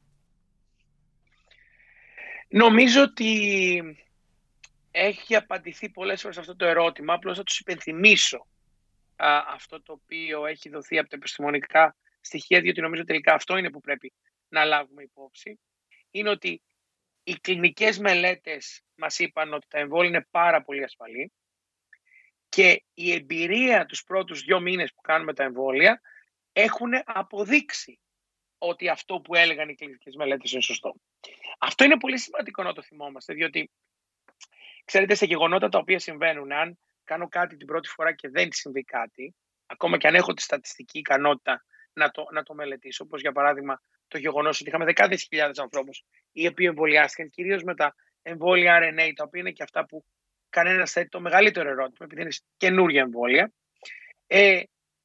Νομίζω ότι έχει απαντηθεί πολλές φορές αυτό το ερώτημα, απλώς θα τους υπενθυμίσω αυτό το οποίο έχει δοθεί από τα επιστημονικά στοιχεία, διότι νομίζω τελικά αυτό είναι που πρέπει να λάβουμε υπόψη, είναι ότι οι κλινικές μελέτες μας είπαν ότι τα εμβόλια είναι πάρα πολύ ασφαλή και η εμπειρία τους πρώτους δύο μήνες που κάνουμε τα εμβόλια έχουν αποδείξει ότι αυτό που έλεγαν οι κλινικές μελέτες είναι σωστό. Αυτό είναι πολύ σημαντικό να το θυμόμαστε, διότι ξέρετε σε γεγονότα τα οποία συμβαίνουν, αν κάνω κάτι την πρώτη φορά και δεν συμβεί κάτι, ακόμα και αν έχω τη στατιστική ικανότητα να το, να το μελετήσω, όπως για παράδειγμα το γεγονός ότι είχαμε δεκάδες χιλιάδες ανθρώπους οι οποίοι εμβολιάστηκαν, κυρίως με τα εμβόλια RNA, τα οποία είναι και αυτά που κανένας θέτει το μεγαλύτερο ερώτημα, επειδή είναι καινούργια εμβόλια. Ε,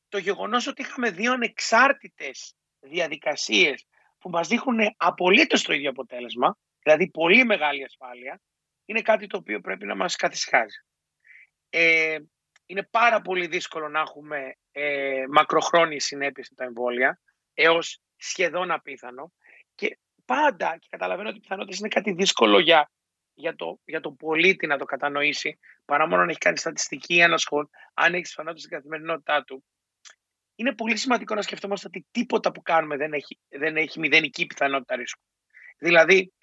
το γεγονός ότι είχαμε δύο ανεξάρτητες διαδικασίες που μας δείχνουν απολύτως το ίδιο αποτέλεσμα, δηλαδή πολύ μεγάλη ασφάλεια, είναι κάτι το οποίο πρέπει να μας καθισχάζει. Ε, είναι πάρα πολύ δύσκολο να έχουμε ε, μακροχρόνιες συνέπειες τα εμβόλια, έως σχεδόν απίθανο. Και πάντα, και καταλαβαίνω ότι οι πιθανότητες είναι κάτι δύσκολο για, για, το, για τον πολίτη να το κατανοήσει, παρά μόνο αν έχει κάνει στατιστική ή ανασχόλ, αν έχεις πιθανότητες στην καθημερινότητά του. Είναι πολύ σημαντικό να σκεφτόμαστε ότι τίποτα που κάνουμε δεν έχει, δεν έχει μηδενική πιθανότητα ρίσκου. Δηλαδή,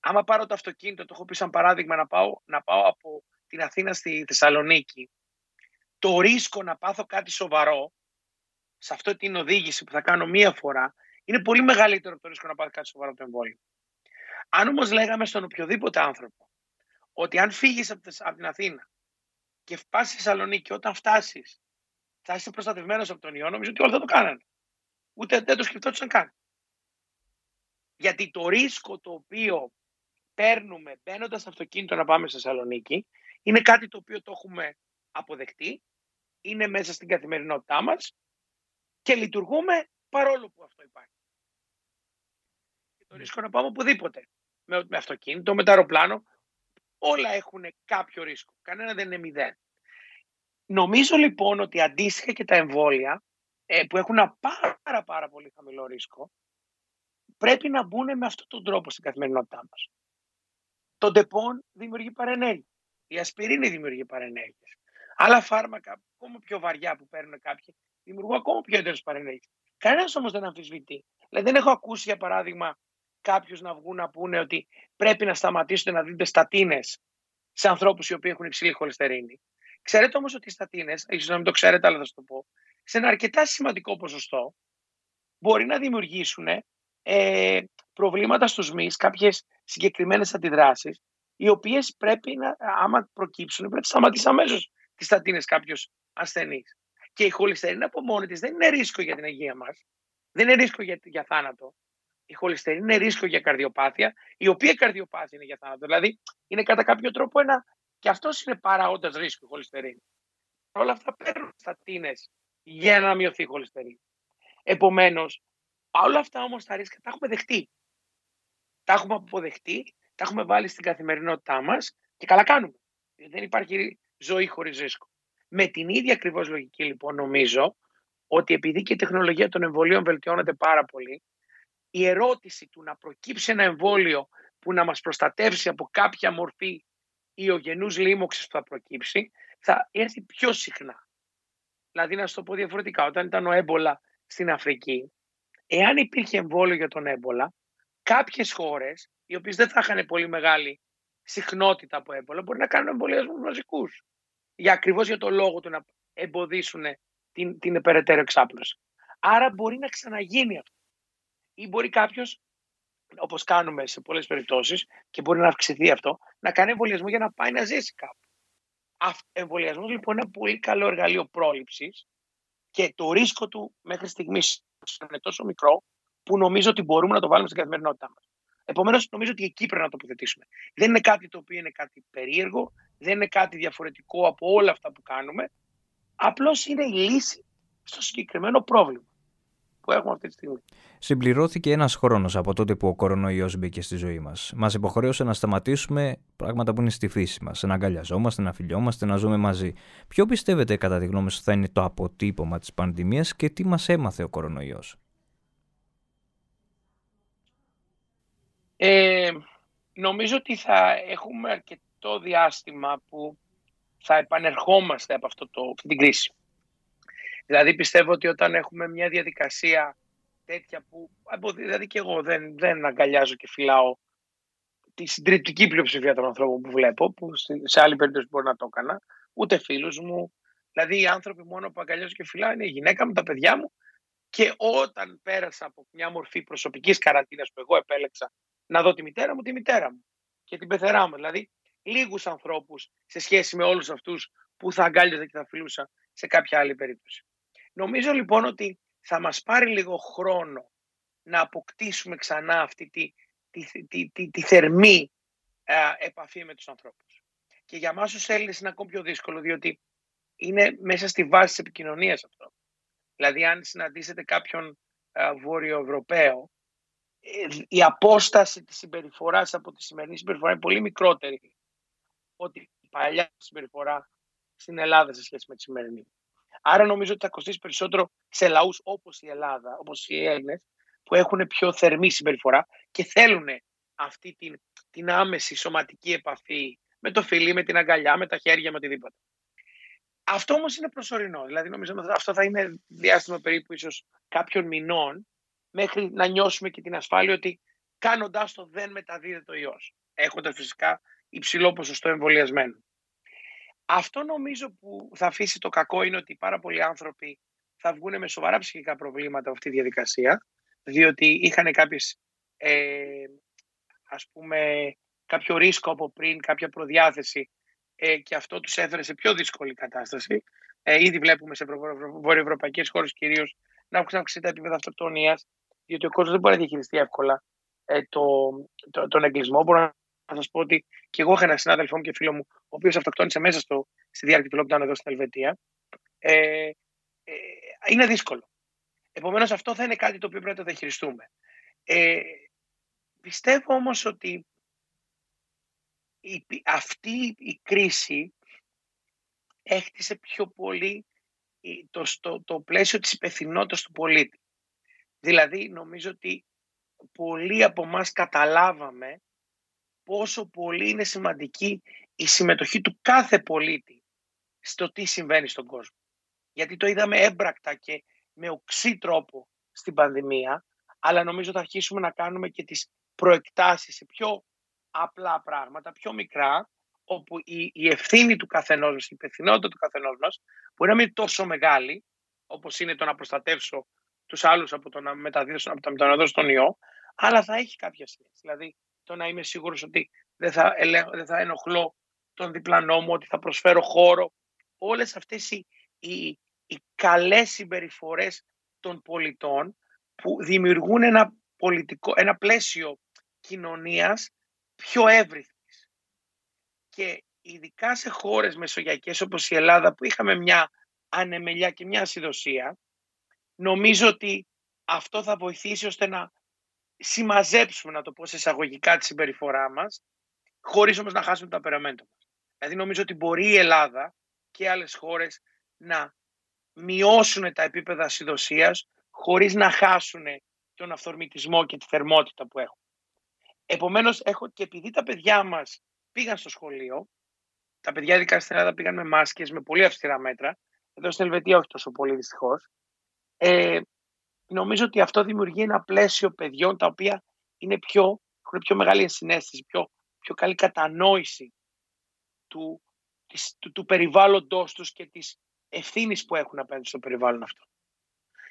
άμα πάρω το αυτοκίνητο, το έχω πει σαν παράδειγμα να πάω, να πάω από την Αθήνα στη Θεσσαλονίκη, το ρίσκο να πάθω κάτι σοβαρό σε αυτή την οδήγηση που θα κάνω μία φορά είναι πολύ μεγαλύτερο από το ρίσκο να πάρει κάτι σοβαρό το εμβόλιο. Αν όμως λέγαμε στον οποιοδήποτε άνθρωπο ότι αν φύγεις από την Αθήνα και πα στη Θεσσαλονίκη, όταν φτάσεις, θα είσαι προστατευμένος από τον ιό, νομίζω ότι όλοι θα το κάνανε. Ούτε δεν το σκεφτόντουσαν καν. Γιατί το ρίσκο το οποίο παίρνουμε μπαίνοντας στο αυτοκίνητο να πάμε στη Θεσσαλονίκη είναι κάτι το οποίο το έχουμε αποδεχτεί, είναι μέσα στην καθημερινότητά μας και λειτουργούμε παρόλο που αυτό υπάρχει. Και το ρίσκο να πάμε οπουδήποτε. Με, με αυτοκίνητο, με το αεροπλάνο, όλα έχουν κάποιο ρίσκο. Κανένα δεν είναι μηδέν. Νομίζω λοιπόν ότι αντίστοιχα και τα εμβόλια ε, που έχουν ένα πάρα πάρα πολύ χαμηλό ρίσκο πρέπει να μπουν με αυτόν τον τρόπο στην καθημερινότητά μας. Το Ντεπόν δημιουργεί παρενέργεια. Η ασπιρίνη δημιουργεί παρενέργειες. Άλλα φάρμακα, ακόμα πιο βαριά που παίρνουν κάποιοι, δημιουργούν ακόμα πιο έντονες παρενέργειες. Κανένας όμως δεν αμφισβητεί. Δηλαδή, δεν έχω ακούσει, για παράδειγμα, κάποιους να βγουν να πούνε ότι πρέπει να σταματήσετε να δίνετε στατίνες σε ανθρώπους οι οποίοι έχουν υψηλή χολυστερίνη. Ξέρετε όμως ότι οι στατίνε, ίσως να μην το ξέρετε, αλλά θα σας το πω, σε ένα αρκετά σημαντικό ποσοστό μπορεί να δημιουργήσουν ε, προβλήματα στους μυς, κάποιες συγκεκριμένες αντιδράσεις, οι οποίες πρέπει να, άμα προκύψουν, πρέπει να σταματήσει αμέσως τις στατίνε κάποιος ασθενής. Και η χολυστερίνη από μόνη της δεν είναι ρίσκο για την υγεία μας. Δεν είναι ρίσκο για, για θάνατο. Η χολυστερίνη είναι ρίσκο για καρδιοπάθεια, η οποία καρδιοπάθεια είναι για θάνατο. Δηλαδή είναι κατά κάποιο τρόπο ένα. Και αυτός είναι παράγοντας ρίσκο η χολυστερίνη. Όλα αυτά παίρνουν στατίνες για να μειωθεί η χολυστερίνη. Επομένως, όλα αυτά όμως τα ρίσκα τα έχουμε δεχτεί. Τα έχουμε αποδεχτεί, τα έχουμε βάλει στην καθημερινότητά μας και καλά κάνουμε. Δεν υπάρχει ζωή χωρίς ρίσκο. Με την ίδια ακριβώς λογική λοιπόν νομίζω ότι επειδή και η τεχνολογία των εμβολίων βελτιώνεται πάρα πολύ, η ερώτηση του να προκύψει ένα εμβόλιο που να μας προστατεύσει από κάποια μορφή ιογενούς λίμωξης που θα προκύψει, θα έρθει πιο συχνά. Δηλαδή, να σου το πω διαφορετικά, όταν ήταν ο έμπολα στην Αφρική, εάν υπήρχε εμβόλιο για τον έμπολα, κάποιες χώρες, οι οποίες δεν θα είχαν πολύ μεγάλη συχνότητα από έμπολα, μπορεί να κάνουν εμβολιασμούς μαζικούς για ακριβώς για το λόγο του να εμποδίσουν την, την περαιτέρω εξάπλωση. Άρα μπορεί να ξαναγίνει αυτό. Ή μπορεί κάποιος, όπως κάνουμε σε πολλές περιπτώσεις, και μπορεί να αυξηθεί αυτό, να κάνει εμβολιασμό για να πάει να ζήσει κάπου. Εμβολιασμός λοιπόν είναι ένα πολύ καλό εργαλείο πρόληψης και το ρίσκο του μέχρι στιγμής είναι τόσο μικρό που νομίζω ότι μπορούμε να το βάλουμε στην καθημερινότητά μας. Επομένως, νομίζω ότι εκεί πρέπει να τοποθετήσουμε. Δεν είναι κάτι το οποίο είναι κάτι περίεργο, δεν είναι κάτι διαφορετικό από όλα αυτά που κάνουμε. Απλώς είναι η λύση στο συγκεκριμένο πρόβλημα που έχουμε αυτή τη στιγμή. Συμπληρώθηκε ένας χρόνος από τότε που ο κορονοϊός μπήκε στη ζωή μας. Μας υποχρέωσε να σταματήσουμε πράγματα που είναι στη φύση μας. Να αγκαλιαζόμαστε, να φιλιόμαστε, να ζούμε μαζί. Ποιο πιστεύετε, κατά τη γνώμη σου, θα είναι το αποτύπωμα της πανδημίας και τι μας έμαθε ο κορονοϊός; Ε, νομίζω ότι θα έχουμε αρκετό διάστημα που θα επανερχόμαστε από αυτό το, αυτή την κρίση. Δηλαδή πιστεύω ότι όταν έχουμε μια διαδικασία τέτοια που, δηλαδή και εγώ δεν, δεν αγκαλιάζω και φυλάω τη συντριπτική πλειοψηφία των ανθρώπων που βλέπω, που σε άλλη περίπτωση μπορεί να το έκανα, ούτε φίλους μου. Δηλαδή οι άνθρωποι μόνο που αγκαλιάζω και φυλάω είναι η γυναίκα μου, τα παιδιά μου και όταν πέρασα από μια μορφή προσωπικής καραντίνας που εγώ επέλεξα να δω τη μητέρα μου, τη μητέρα μου και την πεθερά μου. Δηλαδή, λίγους ανθρώπους σε σχέση με όλους αυτούς που θα αγκάλιαζα και θα φιλούσα σε κάποια άλλη περίπτωση. Νομίζω λοιπόν ότι θα μας πάρει λίγο χρόνο να αποκτήσουμε ξανά αυτή τη, τη, τη, τη, τη θερμή επαφή με τους ανθρώπους. Και για μας τους Έλληνες είναι ακόμη πιο δύσκολο, διότι είναι μέσα στη βάση της επικοινωνίας αυτό. Δηλαδή, αν συναντήσετε κάποιον Βόρειο Ευρωπαίο, ε, η απόσταση της συμπεριφοράς από τη σημερινή συμπεριφορά είναι πολύ μικρότερη ότι η παλιά συμπεριφορά στην Ελλάδα σε σχέση με τη σημερινή. Άρα νομίζω ότι θα κοστίσει περισσότερο σε λαούς όπως η Ελλάδα, όπως οι Έλληνες, που έχουν πιο θερμή συμπεριφορά και θέλουν αυτή την, την άμεση σωματική επαφή με το φιλί, με την αγκαλιά, με τα χέρια, με οτιδήποτε. Αυτό όμως είναι προσωρινό. Δηλαδή νομίζω ότι αυτό θα είναι διάστημα περίπου ίσως κάποιων μηνών μέχρι να νιώσουμε και την ασφάλεια ότι κάνοντάς το δεν μεταδίδεται ο ιός. Έχοντας φυσικά υψηλό ποσοστό εμβολιασμένο. Αυτό νομίζω που θα αφήσει το κακό είναι ότι πάρα πολλοί άνθρωποι θα βγουν με σοβαρά ψυχικά προβλήματα από αυτή τη διαδικασία, διότι είχαν κάποιες, ε, ας πούμε, κάποιο ρίσκο από πριν, κάποια προδιάθεση ε, και αυτό τους έφερε σε πιο δύσκολη κατάσταση. Ε, ήδη βλέπουμε σε βορειοευρωπαϊκές χώρες κυρίως να έχουν αυξηθεί τα επίπεδα αυτοκτονίας, διότι ο κόσμος δεν μπορεί να διαχειριστεί εύκολα ε, το, το, τον εγκλισμό. Μπορώ να σας πω ότι και εγώ είχα ένα συνάδελφό μου και φίλο μου, ο οποίος αυτοκτόνησε μέσα στο, στη διάρκεια του lockdown εδώ στην Ελβετία. Ε, ε, είναι δύσκολο. Επομένως, αυτό θα είναι κάτι το οποίο πρέπει να το διαχειριστούμε. Ε, πιστεύω όμως ότι η, αυτή η κρίση έχτισε πιο πολύ το, το, το πλαίσιο της υπευθυνότητας του πολίτη. Δηλαδή, νομίζω ότι πολλοί από εμάς καταλάβαμε πόσο πολύ είναι σημαντική η συμμετοχή του κάθε πολίτη στο τι συμβαίνει στον κόσμο. Γιατί το είδαμε έμπρακτα και με οξύ τρόπο στην πανδημία, αλλά νομίζω θα αρχίσουμε να κάνουμε και τις προεκτάσεις σε πιο απλά πράγματα, πιο μικρά, όπου η, η ευθύνη του καθενός μας, η υπευθυνότητα του καθενός μας, μπορεί να μην είναι τόσο μεγάλη, όπως είναι το να προστατεύσω τους άλλους από το να μεταδώσω, από το να μεταδώσω τον ιό, αλλά θα έχει κάποια σχέση. Δηλαδή, το να είμαι σίγουρος ότι δεν θα, ελέγχω, δεν θα ενοχλώ τον διπλανό μου, ότι θα προσφέρω χώρο. Όλες αυτές οι, οι, οι καλές συμπεριφορές των πολιτών που δημιουργούν ένα, πολιτικό, ένα πλαίσιο κοινωνίας πιο εύρυθμης. Και ειδικά σε χώρες μεσογειακές όπως η Ελλάδα που είχαμε μια ανεμελιά και μια ασυδοσία, νομίζω ότι αυτό θα βοηθήσει ώστε να συμμαζέψουμε, να το πω σε εισαγωγικά, τη συμπεριφορά μας, χωρίς όμως να χάσουμε το απεραμέντο μας. Δηλαδή νομίζω ότι μπορεί η Ελλάδα και άλλες χώρες να μειώσουν τα επίπεδα ασυδοσίας χωρίς να χάσουν τον αυθορμητισμό και τη θερμότητα που έχουν. Επομένως, έχω και επειδή τα παιδιά μας πήγαν στο σχολείο, τα παιδιά ειδικά στην Ελλάδα πήγαν με μάσκες, με πολύ αυστηρά μέτρα, εδώ στην Ελβετία όχι τόσο πολύ δυστυχώς. Ε, νομίζω ότι αυτό δημιουργεί ένα πλαίσιο παιδιών τα οποία είναι πιο, έχουν πιο μεγάλη ενσυναίσθηση, πιο, πιο καλή κατανόηση του, της, του, του περιβάλλοντός τους και της ευθύνης που έχουν απέναντι στο περιβάλλον αυτό.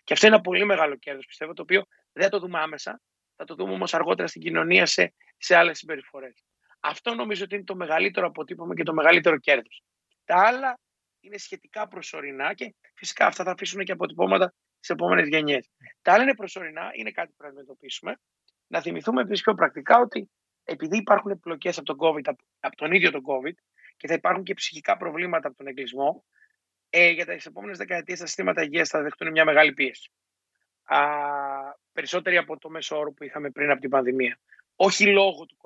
Και αυτό είναι ένα πολύ μεγάλο κέρδος, πιστεύω, το οποίο δεν θα το δούμε άμεσα, θα το δούμε όμως αργότερα στην κοινωνία σε, σε άλλες συμπεριφορές. Αυτό νομίζω ότι είναι το μεγαλύτερο αποτύπωμα και το μεγαλύτερο κέρδος. Τα άλλα είναι σχετικά προσωρινά και φυσικά αυτά θα αφήσουν και αποτυπώματα στι επόμενες γενιές. Τα άλλα είναι προσωρινά, είναι κάτι που πρέπει να αντιμετωπίσουμε. Να θυμηθούμε επίσης πιο πρακτικά ότι επειδή υπάρχουν επιλογέ από τον COVID, από τον ίδιο τον COVID, και θα υπάρχουν και ψυχικά προβλήματα από τον εγκλισμό, ε, για τις επόμενες δεκαετίες τα συστήματα υγείας θα δεχτούν μια μεγάλη πίεση. Α, περισσότεροι από το μέσο όρο που είχαμε πριν από την πανδημία. Όχι λόγω του κορονοϊού,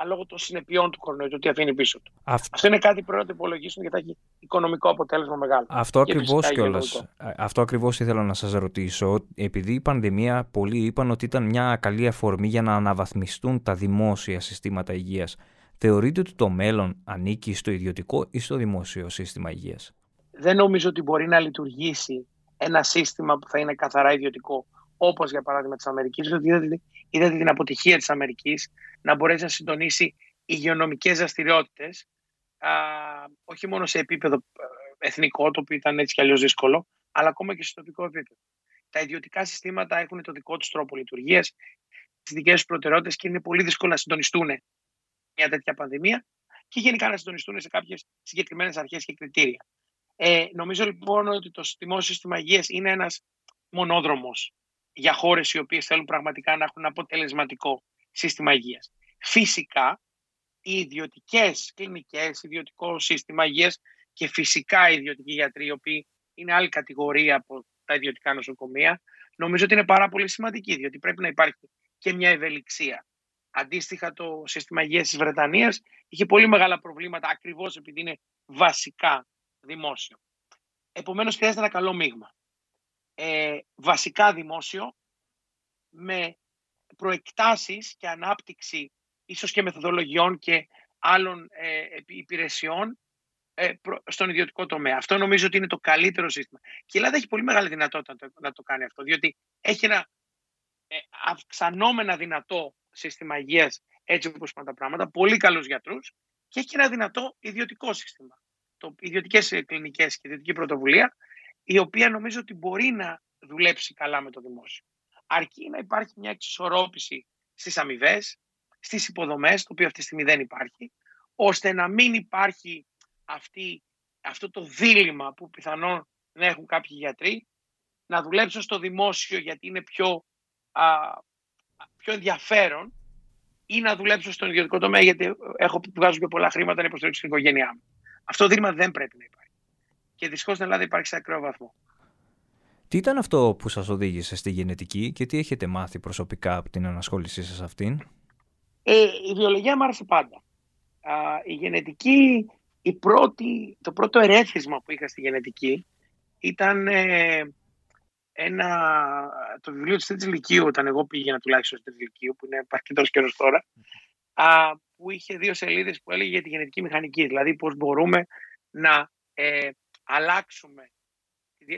αλλά λόγω των συνεπειών του κορονοϊού, το τι αφήνει πίσω του. Αυτό είναι κάτι που πρέπει να το υπολογίσουν γιατί θα έχει οικονομικό αποτέλεσμα μεγάλο. Αυτό ακριβώς κιόλας. Αυτό ακριβώς ήθελα να σας ρωτήσω. Επειδή η πανδημία, πολλοί είπαν ότι ήταν μια καλή αφορμή για να αναβαθμιστούν τα δημόσια συστήματα υγείας. Θεωρείτε ότι το μέλλον ανήκει στο ιδιωτικό ή στο δημόσιο σύστημα υγείας; Δεν νομίζω ότι μπορεί να λειτουργήσει ένα σύστημα που θα είναι καθαρά ιδιωτικό όπως για παράδειγμα της Αμερικής, διότι είδατε την αποτυχία της Αμερικής να μπορέσει να συντονίσει υγειονομικές δραστηριότητες, όχι μόνο σε επίπεδο ε, εθνικό, το οποίο ήταν έτσι κι αλλιώς δύσκολο, αλλά ακόμα και σε τοπικό επίπεδο. Τα ιδιωτικά συστήματα έχουν το δικό τους τρόπο λειτουργίας, τις δικές τους προτεραιότητες και είναι πολύ δύσκολο να συντονιστούν μια τέτοια πανδημία και γενικά να συντονιστούν σε κάποιες συγκεκριμένες αρχές και κριτήρια. Ε, νομίζω λοιπόν ότι το δημόσιο σύστημα υγείας είναι ένας μονόδρομος για χώρες οι οποίες θέλουν πραγματικά να έχουν αποτελεσματικό σύστημα υγείας. Φυσικά, οι ιδιωτικές κλινικές, ιδιωτικό σύστημα υγείας και φυσικά οι ιδιωτικοί γιατροί, οι οποίοι είναι άλλη κατηγορία από τα ιδιωτικά νοσοκομεία, νομίζω ότι είναι πάρα πολύ σημαντική, διότι πρέπει να υπάρχει και μια ευελιξία. Αντίστοιχα, το σύστημα υγείας της Βρετανίας είχε πολύ μεγάλα προβλήματα ακριβώς επειδή είναι βασικά δημόσιο. Επομένως, χρειάζεται ένα καλό μείγμα ε, βασικά δημόσιο με προεκτάσεις και ανάπτυξη ίσως και μεθοδολογιών και άλλων ε, υπηρεσιών ε, στον ιδιωτικό τομέα. Αυτό νομίζω ότι είναι το καλύτερο σύστημα. Και η Ελλάδα έχει πολύ μεγάλη δυνατότητα να το, να το κάνει αυτό, διότι έχει ένα ε, αυξανόμενα δυνατό σύστημα υγείας έτσι όπως πάνε τα πράγματα, πολύ καλούς γιατρούς και έχει ένα δυνατό ιδιωτικό σύστημα. Το, ιδιωτικές κλινικές και ιδιωτική πρωτοβουλία η οποία νομίζω ότι μπορεί να δουλέψει καλά με το δημόσιο. Αρκεί να υπάρχει μια εξισορρόπηση στις αμοιβές, στις υποδομές, το οποίο αυτή τη στιγμή δεν υπάρχει, ώστε να μην υπάρχει αυτή, αυτό το δίλημα που πιθανόν να έχουν κάποιοι γιατροί, να δουλέψω στο δημόσιο γιατί είναι πιο, α, πιο ενδιαφέρον ή να δουλέψω στον ιδιωτικό τομέα γιατί έχω, βγάζω πιο πολλά χρήματα να υποστηρίξω την οικογένειά μου. Αυτό το δίλημα δεν πρέπει να υπάρχει και δυστυχώ στην Ελλάδα υπάρχει σε ακραίο βαθμό. Τι ήταν αυτό που σας οδήγησε στη γενετική και τι έχετε μάθει προσωπικά από την ανασχόλησή σας αυτήν; Ε, η βιολογία μου άρεσε πάντα. Α, η γενετική, η πρώτη, το πρώτο ερέθισμα που είχα στη γενετική ήταν ε, ένα, το βιβλίο της Τρίτης Λυκείου, όταν εγώ πήγαινα τουλάχιστον στη Τρίτης Λυκείου, που είναι αρκετός καιρός τώρα, α, που είχε δύο σελίδες που έλεγε για τη γενετική μηχανική, δηλαδή πώς μπορούμε να ε, αλλάξουμε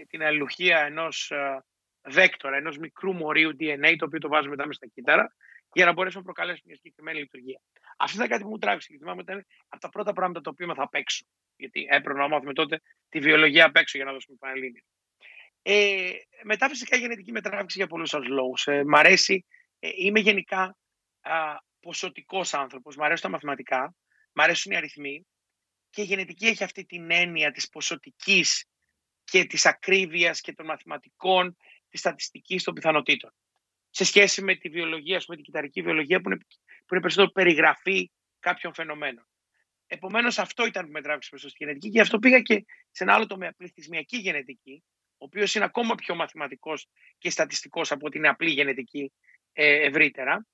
την αλληλουχία ενός ε, βέκτορα, ενός μικρού μορίου DNA, το οποίο το βάζουμε μετά μέσα στα κύτταρα, για να μπορέσουμε να προκαλέσουμε μια συγκεκριμένη λειτουργία. Αυτό ήταν κάτι που μου τράβηξε και θυμάμαι ήταν από τα πρώτα πράγματα τα οποία θα απ' έξω. Γιατί έπρεπε να μάθουμε τότε τη βιολογία απ' έξω για να δώσουμε πανελλήνια. Ε, μετά φυσικά η γενετική με τράβηξε για πολλούς άλλους λόγους. Ε, μ' αρέσει, ε, είμαι γενικά α, ποσοτικός άνθρωπος. Μ' αρέσουν τα μαθηματικά, μ' αρέσουν οι αριθμοί και η γενετική έχει αυτή την έννοια της ποσοτικής και της ακρίβειας και των μαθηματικών, της στατιστικής των πιθανότητων. Σε σχέση με τη βιολογία, με την κυταρική βιολογία που είναι, που είναι περισσότερο περιγραφή κάποιων φαινομένων. Επομένως, αυτό ήταν που με τράβηξε προ στη γενετική και αυτό πήγα και σε ένα άλλο τομέα, πληθυσμιακή γενετική, ο οποίος είναι ακόμα πιο μαθηματικός και στατιστικός από την απλή γενετική ε, ευρύτερα,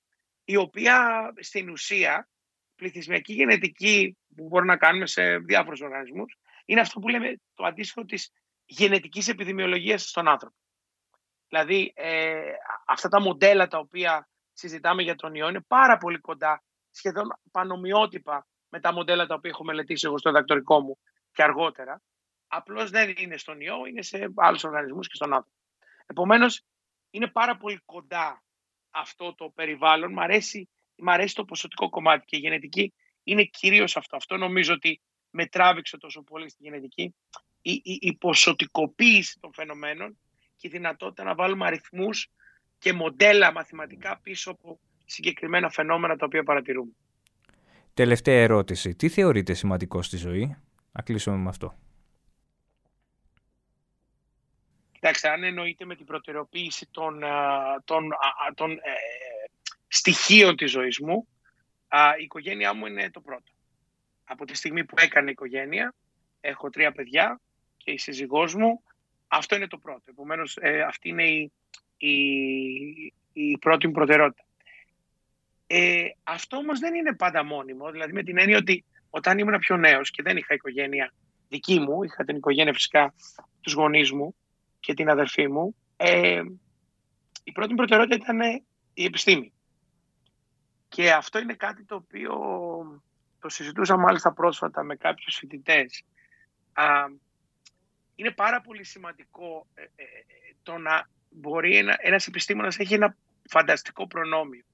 η οποία στην ουσία πληθυσμιακή γενετική που μπορούμε να κάνουμε σε διάφορους οργανισμούς είναι αυτό που λέμε το αντίστοιχο της γενετικής επιδημιολογίας στον άνθρωπο. Δηλαδή ε, αυτά τα μοντέλα τα οποία συζητάμε για τον ιό είναι πάρα πολύ κοντά, σχεδόν πανομοιότυπα με τα μοντέλα τα οποία έχω μελετήσει εγώ στο διδακτορικό μου και αργότερα. Απλώς δεν είναι στον ιό, είναι σε άλλους οργανισμούς και στον άνθρωπο. Επομένως, είναι πάρα πολύ κοντά αυτό το περιβάλλον. Μ' αρέσει, μ αρέσει το ποσοτικό κομμάτι και η γενετική είναι κυρίως αυτό. Αυτό νομίζω ότι με τράβηξε τόσο πολύ στη γενετική. Η, η, η ποσοτικοποίηση των φαινομένων και η δυνατότητα να βάλουμε αριθμούς και μοντέλα μαθηματικά πίσω από συγκεκριμένα φαινόμενα τα οποία παρατηρούμε. Τελευταία ερώτηση. Τι θεωρείτε σημαντικό στη ζωή; Να κλείσουμε με αυτό. Κοιτάξτε, αν εννοείται με την προτεραιοποίηση των, των, των ε, στοιχείων της ζωής μου, η οικογένειά μου είναι το πρώτο. Από τη στιγμή που έκανε η οικογένεια, έχω τρία παιδιά και η σύζυγός μου, αυτό είναι το πρώτο. Επομένως, ε, αυτή είναι η, η, η πρώτη μου προτεραιότητα. Ε, αυτό όμως δεν είναι πάντα μόνιμο, δηλαδή με την έννοια ότι όταν ήμουν πιο νέος και δεν είχα οικογένεια δική μου, είχα την οικογένεια φυσικά τους γονείς μου, και την αδερφή μου, ε, η πρώτη μου προτεραιότητα ήταν η επιστήμη. Και αυτό είναι κάτι το οποίο το συζητούσα μάλιστα πρόσφατα με κάποιους φοιτητές. είναι πάρα πολύ σημαντικό ε, ε, το να μπορεί ένα, ένας επιστήμονας έχει ένα φανταστικό προνόμιο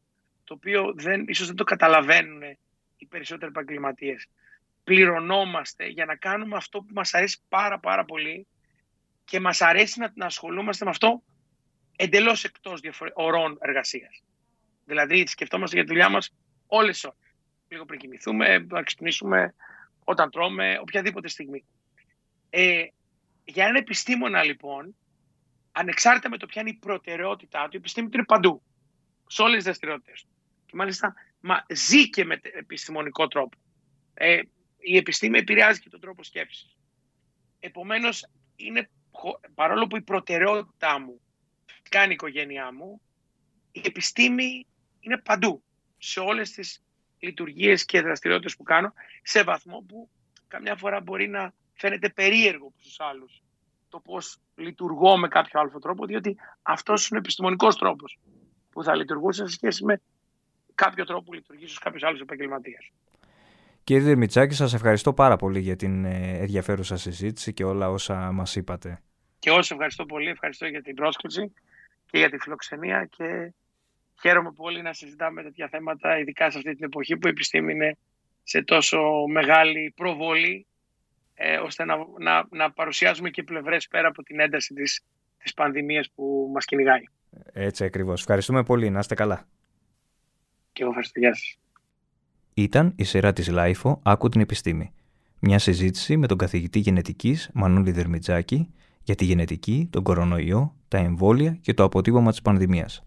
το οποίο δεν, ίσως δεν το καταλαβαίνουν οι περισσότεροι επαγγελματίες. Πληρωνόμαστε για να κάνουμε αυτό που μας αρέσει πάρα πάρα πολύ και μας αρέσει να, να ασχολούμαστε με αυτό εντελώς εκτός ωρών εργασίας. Δηλαδή σκεφτόμαστε για τη δουλειά μας όλες τις ώρες. Λίγο πριν κοιμηθούμε, να ξυπνήσουμε, όταν τρώμε, οποιαδήποτε στιγμή. Ε, για έναν επιστήμονα λοιπόν, ανεξάρτητα με το ποια είναι η προτεραιότητά του, η επιστήμη του είναι παντού. Σε όλες τις δραστηριότητες του. Και μάλιστα μα, ζει και με επιστημονικό τρόπο. Ε, η επιστήμη επηρεάζει και τον τρόπο σκέψης. Επομένως, είναι παρόλο που η προτεραιότητά μου κάνει η οικογένειά μου, η επιστήμη είναι παντού, σε όλες τις λειτουργίες και δραστηριότητες που κάνω, σε βαθμό που καμιά φορά μπορεί να φαίνεται περίεργο στους άλλους το πώς λειτουργώ με κάποιο άλλο τρόπο, διότι αυτός είναι ο επιστημονικός τρόπος που θα λειτουργούσε σε σχέση με κάποιο τρόπο που λειτουργεί στους κάποιους άλλους επαγγελματίες. Κύριε Δερμητσάκη, σας ευχαριστώ πάρα πολύ για την ε, ενδιαφέρουσα συζήτηση και όλα όσα μας είπατε. Και εγώ ευχαριστώ πολύ, ευχαριστώ για την πρόσκληση και για τη φιλοξενία και χαίρομαι πολύ να συζητάμε τέτοια θέματα, ειδικά σε αυτή την εποχή που η επιστήμη είναι σε τόσο μεγάλη προβολή, ε, ώστε να, να, να παρουσιάζουμε και πλευρές πέρα από την ένταση της, της πανδημίας που μας κυνηγάει. Έτσι ακριβώς. Ευχαριστούμε πολύ. Να είστε καλά. Και εγώ ευχαριστώ. Γεια σας. Ήταν η σειρά της LiFO «Άκου την επιστήμη». Μια συζήτηση με τον καθηγητή γενετικής Μανώλη Δερμιτζάκη για τη γενετική, τον κορονοϊό, τα εμβόλια και το αποτύπωμα της πανδημίας.